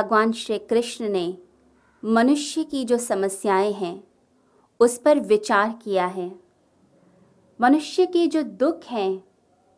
भगवान श्री कृष्ण ने मनुष्य की जो समस्याएँ हैं, उस पर विचार किया है। मनुष्य के जो दुख हैं,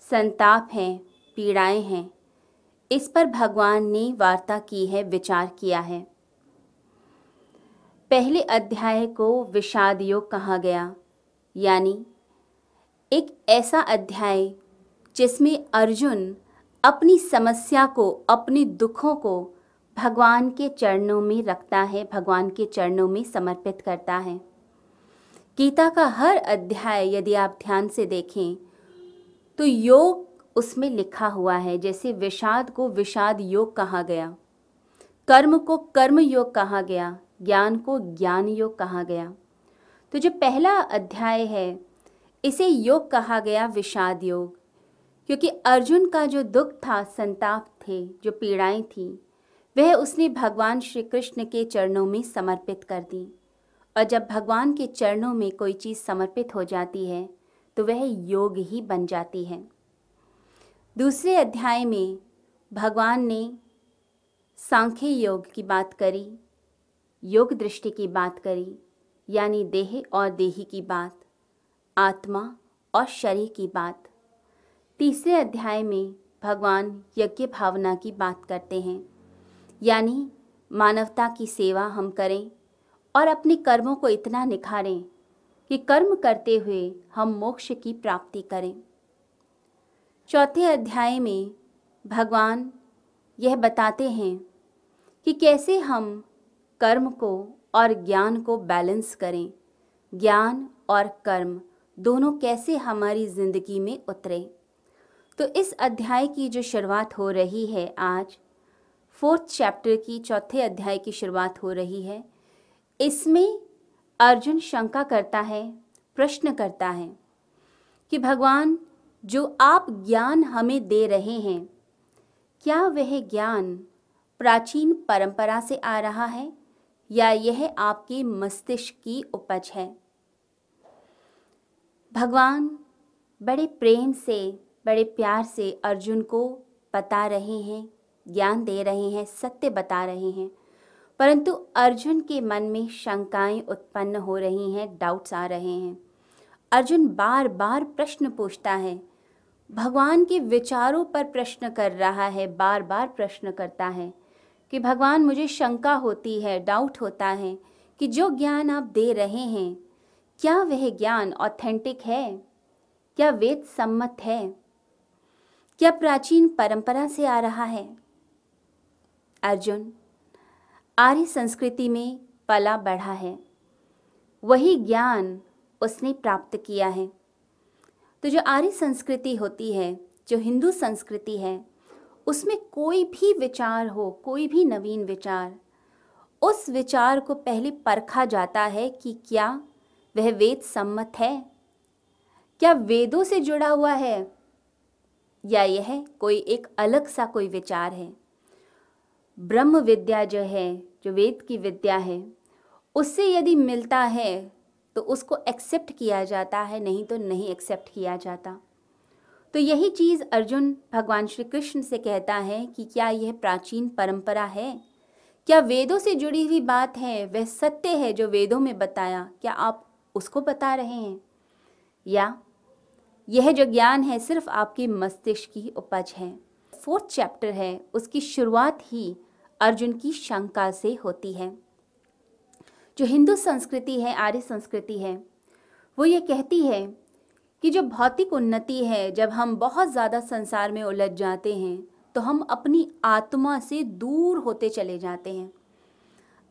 संताप हैं, पीड़ाएँ हैं, इस पर भगवान ने वार्ता की है, विचार किया है। पहले अध्याय को विषाद योग कहा गया, यानी एक ऐसा अध्याय जिसमें अर्जुन अपनी समस्या को, अपने दुखों को भगवान के चरणों में रखता है, भगवान के चरणों में समर्पित करता है। गीता का हर अध्याय यदि आप ध्यान से देखें तो योग उसमें लिखा हुआ है, जैसे विषाद को विषाद योग कहा गया, कर्म को कर्म योग कहा गया, ज्ञान को ज्ञान योग कहा गया। तो जो पहला अध्याय है, इसे योग कहा गया विषाद योग, क्योंकि अर्जुन का जो दुख था, संताप थे, जो पीड़ाएँ थी वह उसने भगवान श्री कृष्ण के चरणों में समर्पित कर दी। और जब भगवान के चरणों में कोई चीज़ समर्पित हो जाती है तो वह योग ही बन जाती है। दूसरे अध्याय में भगवान ने सांख्य योग की बात करी, योग दृष्टि की बात करी, यानी देह और देही की बात, आत्मा और शरीर की बात। तीसरे अध्याय में भगवान यज्ञ भावना की बात करते हैं। यानी मानवता की सेवा हम करें और अपने कर्मों को इतना निखारें कि कर्म करते हुए हम मोक्ष की प्राप्ति करें। चौथे अध्याय में भगवान यह बताते हैं कि कैसे हम कर्म को और ज्ञान को बैलेंस करें। ज्ञान और कर्म दोनों कैसे हमारी ज़िंदगी में उतरे। तो इस अध्याय की जो शुरुआत हो रही है आज फोर्थ चैप्टर की चौथे अध्याय की शुरुआत हो रही है। इसमें अर्जुन शंका करता है, प्रश्न करता है कि भगवान, जो आप ज्ञान हमें दे रहे हैं, क्या वह ज्ञान प्राचीन परंपरा से आ रहा है या यह आपके मस्तिष्क की उपज है? भगवान बड़े प्रेम से, बड़े प्यार से अर्जुन को बता रहे हैं ज्ञान दे रहे हैं, सत्य बता रहे हैं। परंतु अर्जुन के मन में शंकाएँ उत्पन्न हो रही हैं डाउट्स आ रहे हैं। अर्जुन बार बार प्रश्न पूछता है। भगवान के विचारों पर प्रश्न कर रहा है बार बार प्रश्न करता है कि भगवान, मुझे शंका होती है डाउट होता है कि जो ज्ञान आप दे रहे हैं, क्या वह ज्ञान ऑथेंटिक है? क्या वेद सम्मत है? क्या प्राचीन परंपरा से आ रहा है? अर्जुन, आर्य संस्कृति में पला बढ़ा है। वही ज्ञान उसने प्राप्त किया है। तो जो आर्य संस्कृति होती है, जो हिंदू संस्कृति है, उसमें कोई भी विचार हो, कोई भी नवीन विचार, उस विचार को पहले परखा जाता है कि क्या वह वेद सम्मत है। क्या वेदों से जुड़ा हुआ है? या यह कोई एक अलग सा कोई विचार है? ब्रह्म विद्या जो है, जो वेद की विद्या है, उससे यदि मिलता है तो उसको एक्सेप्ट किया जाता है, नहीं तो नहीं एक्सेप्ट किया जाता। तो यही चीज़ अर्जुन भगवान श्री कृष्ण से कहता है कि क्या यह प्राचीन परंपरा है? क्या वेदों से जुड़ी हुई बात है? वह सत्य है जो वेदों में बताया। क्या आप उसको बता रहे हैं? या यह जो ज्ञान है, सिर्फ़ आपके मस्तिष्क की उपज है। फोर्थ चैप्टर है, उसकी शुरुआत ही अर्जुन की शंका से होती है। जो हिंदू संस्कृति है, आर्य संस्कृति है, वो ये कहती है कि जो भौतिक उन्नति है, जब हम बहुत ज़्यादा संसार में उलझ जाते हैं तो हम अपनी आत्मा से दूर होते चले जाते हैं।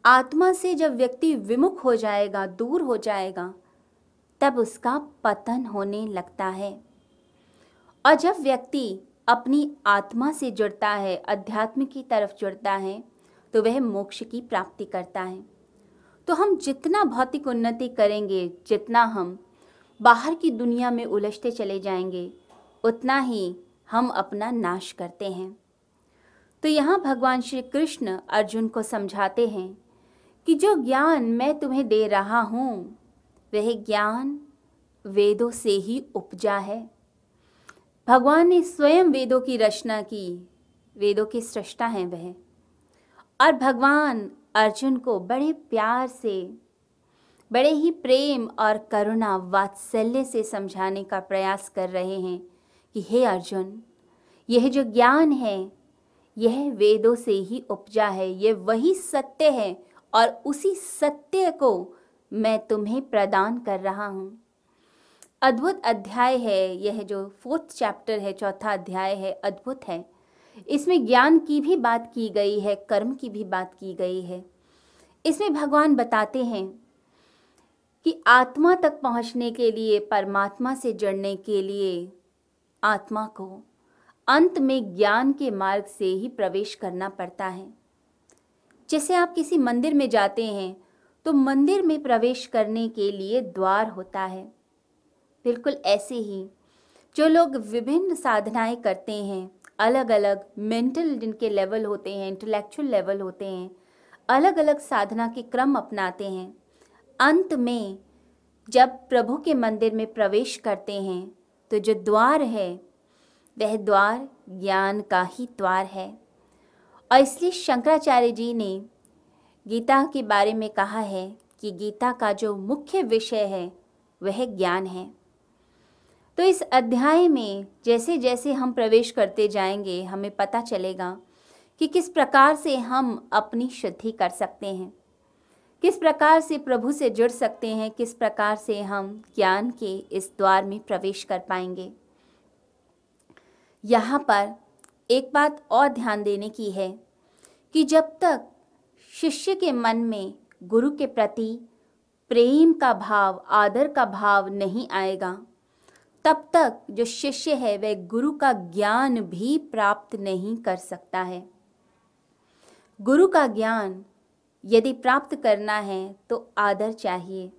आत्मा से जब व्यक्ति विमुख हो जाएगा, दूर हो जाएगा, तब उसका पतन होने लगता है। और जब व्यक्ति अपनी आत्मा से जुड़ता है, अध्यात्म की तरफ़ जुड़ता है तो वह मोक्ष की प्राप्ति करता है। तो हम जितना भौतिक उन्नति करेंगे, जितना हम बाहर की दुनिया में उलझते चले जाएँगे, उतना ही हम अपना नाश करते हैं। तो यहाँ भगवान श्री कृष्ण अर्जुन को समझाते हैं कि जो ज्ञान मैं तुम्हें दे रहा हूँ, वह ज्ञान वेदों से ही उपजा है। भगवान ने स्वयं वेदों की रचना की। वेदों के सृष्टा हैं वह। और भगवान अर्जुन को बड़े प्यार से, बड़े ही प्रेम और करुणा वात्सल्य से समझाने का प्रयास कर रहे हैं कि हे अर्जुन, यह जो ज्ञान है, यह वेदों से ही उपजा है। यह वही सत्य है और उसी सत्य को मैं तुम्हें प्रदान कर रहा हूँ। अद्भुत अध्याय है, यह जो फोर्थ चैप्टर है, चौथा अध्याय है, अद्भुत है। इसमें ज्ञान की भी बात की गई है, कर्म की भी बात की गई है। इसमें भगवान बताते हैं कि आत्मा तक पहुँचने के लिए, परमात्मा से जुड़ने के लिए आत्मा को अंत में ज्ञान के मार्ग से ही प्रवेश करना पड़ता है। जैसे आप किसी मंदिर में जाते हैं तो मंदिर में प्रवेश करने के लिए द्वार होता है। बिल्कुल ऐसे ही। जो लोग विभिन्न साधनाएँ करते हैं अलग अलग मेंटल जिनके लेवल होते हैं इंटेलेक्चुअल लेवल होते हैं अलग अलग साधना के क्रम अपनाते हैं। अंत में जब प्रभु के मंदिर में प्रवेश करते हैं तो जो द्वार है, वह द्वार ज्ञान का ही द्वार है। और इसलिए शंकराचार्य जी ने गीता के बारे में कहा है कि गीता का जो मुख्य विषय है, वह ज्ञान है। तो इस अध्याय में जैसे जैसे हम प्रवेश करते जाएँगे, हमें पता चलेगा कि किस प्रकार से हम अपनी शुद्धि कर सकते हैं। किस प्रकार से प्रभु से जुड़ सकते हैं, किस प्रकार से हम ज्ञान के इस द्वार में प्रवेश कर पाएँगे। यहाँ पर एक बात और ध्यान देने की है कि जब तक शिष्य के मन में गुरु के प्रति प्रेम का भाव, आदर का भाव नहीं आएगा तब तक जो शिष्य है, वह गुरु का ज्ञान भी प्राप्त नहीं कर सकता है। गुरु का ज्ञान यदि प्राप्त करना है तो आदर चाहिए।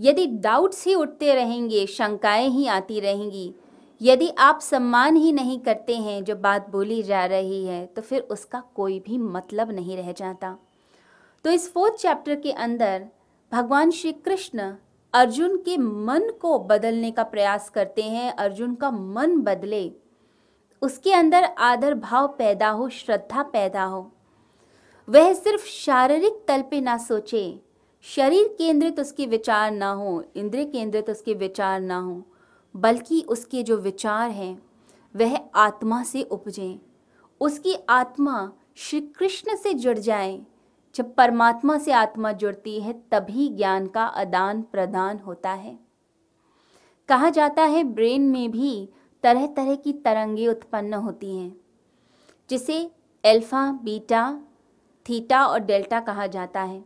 यदि डाउट्स ही उठते रहेंगे, शंकाएँ ही आती रहेंगी, यदि आप सम्मान ही नहीं करते हैं, जो बात बोली जा रही है तो फिर उसका कोई भी मतलब नहीं रह जाता। तो इस फोर्थ चैप्टर के अंदर भगवान श्री कृष्ण अर्जुन के मन को बदलने का प्रयास करते हैं, अर्जुन का मन बदले। उसके अंदर आदर भाव पैदा हो, श्रद्धा पैदा हो। वह सिर्फ़ शारीरिक तल पे ना सोचे। शरीर केंद्रित उसके विचार ना हो, इंद्रिय केंद्रित उसके विचार ना हो, बल्कि उसके जो विचार हैं, वह आत्मा से उपजें। उसकी आत्मा श्री कृष्ण से जुड़ जाए। जब परमात्मा से आत्मा जुड़ती है, तभी ज्ञान का आदान प्रदान होता है। कहा जाता है, ब्रेन में भी तरह तरह की तरंगे उत्पन्न होती हैं, जिसे एल्फा बीटा, थीटा और डेल्टा कहा जाता है।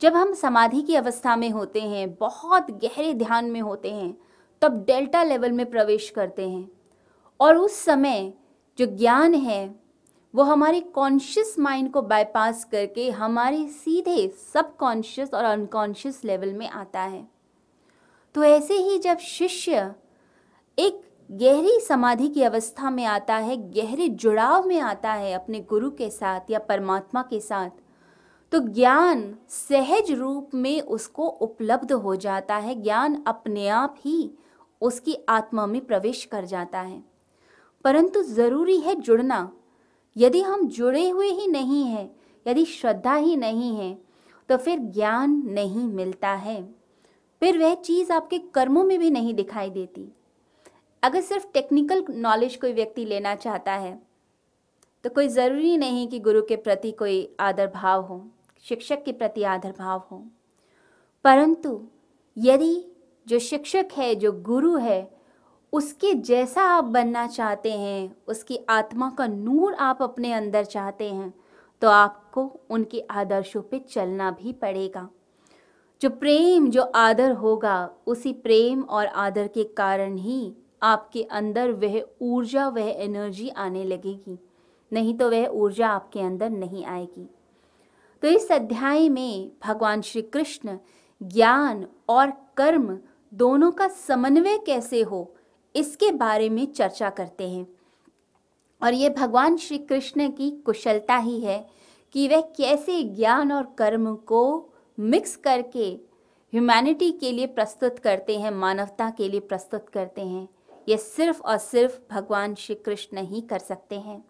जब हम समाधि की अवस्था में होते हैं, बहुत गहरे ध्यान में होते हैं, तब डेल्टा लेवल में प्रवेश करते हैं। और उस समय जो ज्ञान है वो हमारे कॉन्शियस माइंड को बाईपास करके हमारे सीधे सब कॉन्शियस और अनकॉन्शियस लेवल में आता है। तो ऐसे ही जब शिष्य एक गहरी समाधि की अवस्था में आता है, गहरे जुड़ाव में आता है अपने गुरु के साथ या परमात्मा के साथ तो ज्ञान सहज रूप में उसको उपलब्ध हो जाता है। ज्ञान अपने आप ही उसकी आत्मा में प्रवेश कर जाता है। परंतु ज़रूरी है जुड़ना। यदि हम जुड़े हुए ही नहीं हैं, यदि श्रद्धा ही नहीं है तो फिर ज्ञान नहीं मिलता है। फिर वह चीज़ आपके कर्मों में भी नहीं दिखाई देती। अगर सिर्फ़ टेक्निकल नॉलेज कोई व्यक्ति लेना चाहता है तो कोई ज़रूरी नहीं कि गुरु के प्रति कोई आदर भाव हो, शिक्षक के प्रति आदर भाव हो। परंतु यदि जो शिक्षक है, जो गुरु है उसके जैसा आप बनना चाहते हैं, उसकी आत्मा का नूर आप अपने अंदर चाहते हैं तो आपको उनके आदर्शों पे चलना भी पड़ेगा। जो प्रेम, जो आदर होगा, उसी प्रेम और आदर के कारण ही आपके अंदर वह ऊर्जा, वह एनर्जी आने लगेगी। नहीं तो वह ऊर्जा आपके अंदर नहीं आएगी। तो इस अध्याय में भगवान श्री कृष्ण ज्ञान और कर्म दोनों का समन्वय कैसे हो? इसके बारे में चर्चा करते हैं। और ये भगवान श्री कृष्ण की कुशलता ही है कि वह कैसे ज्ञान और कर्म को मिक्स करके ह्यूमैनिटी के लिए प्रस्तुत करते हैं, मानवता के लिए प्रस्तुत करते हैं। ये सिर्फ़ और सिर्फ़ भगवान श्री कृष्ण ही कर सकते हैं।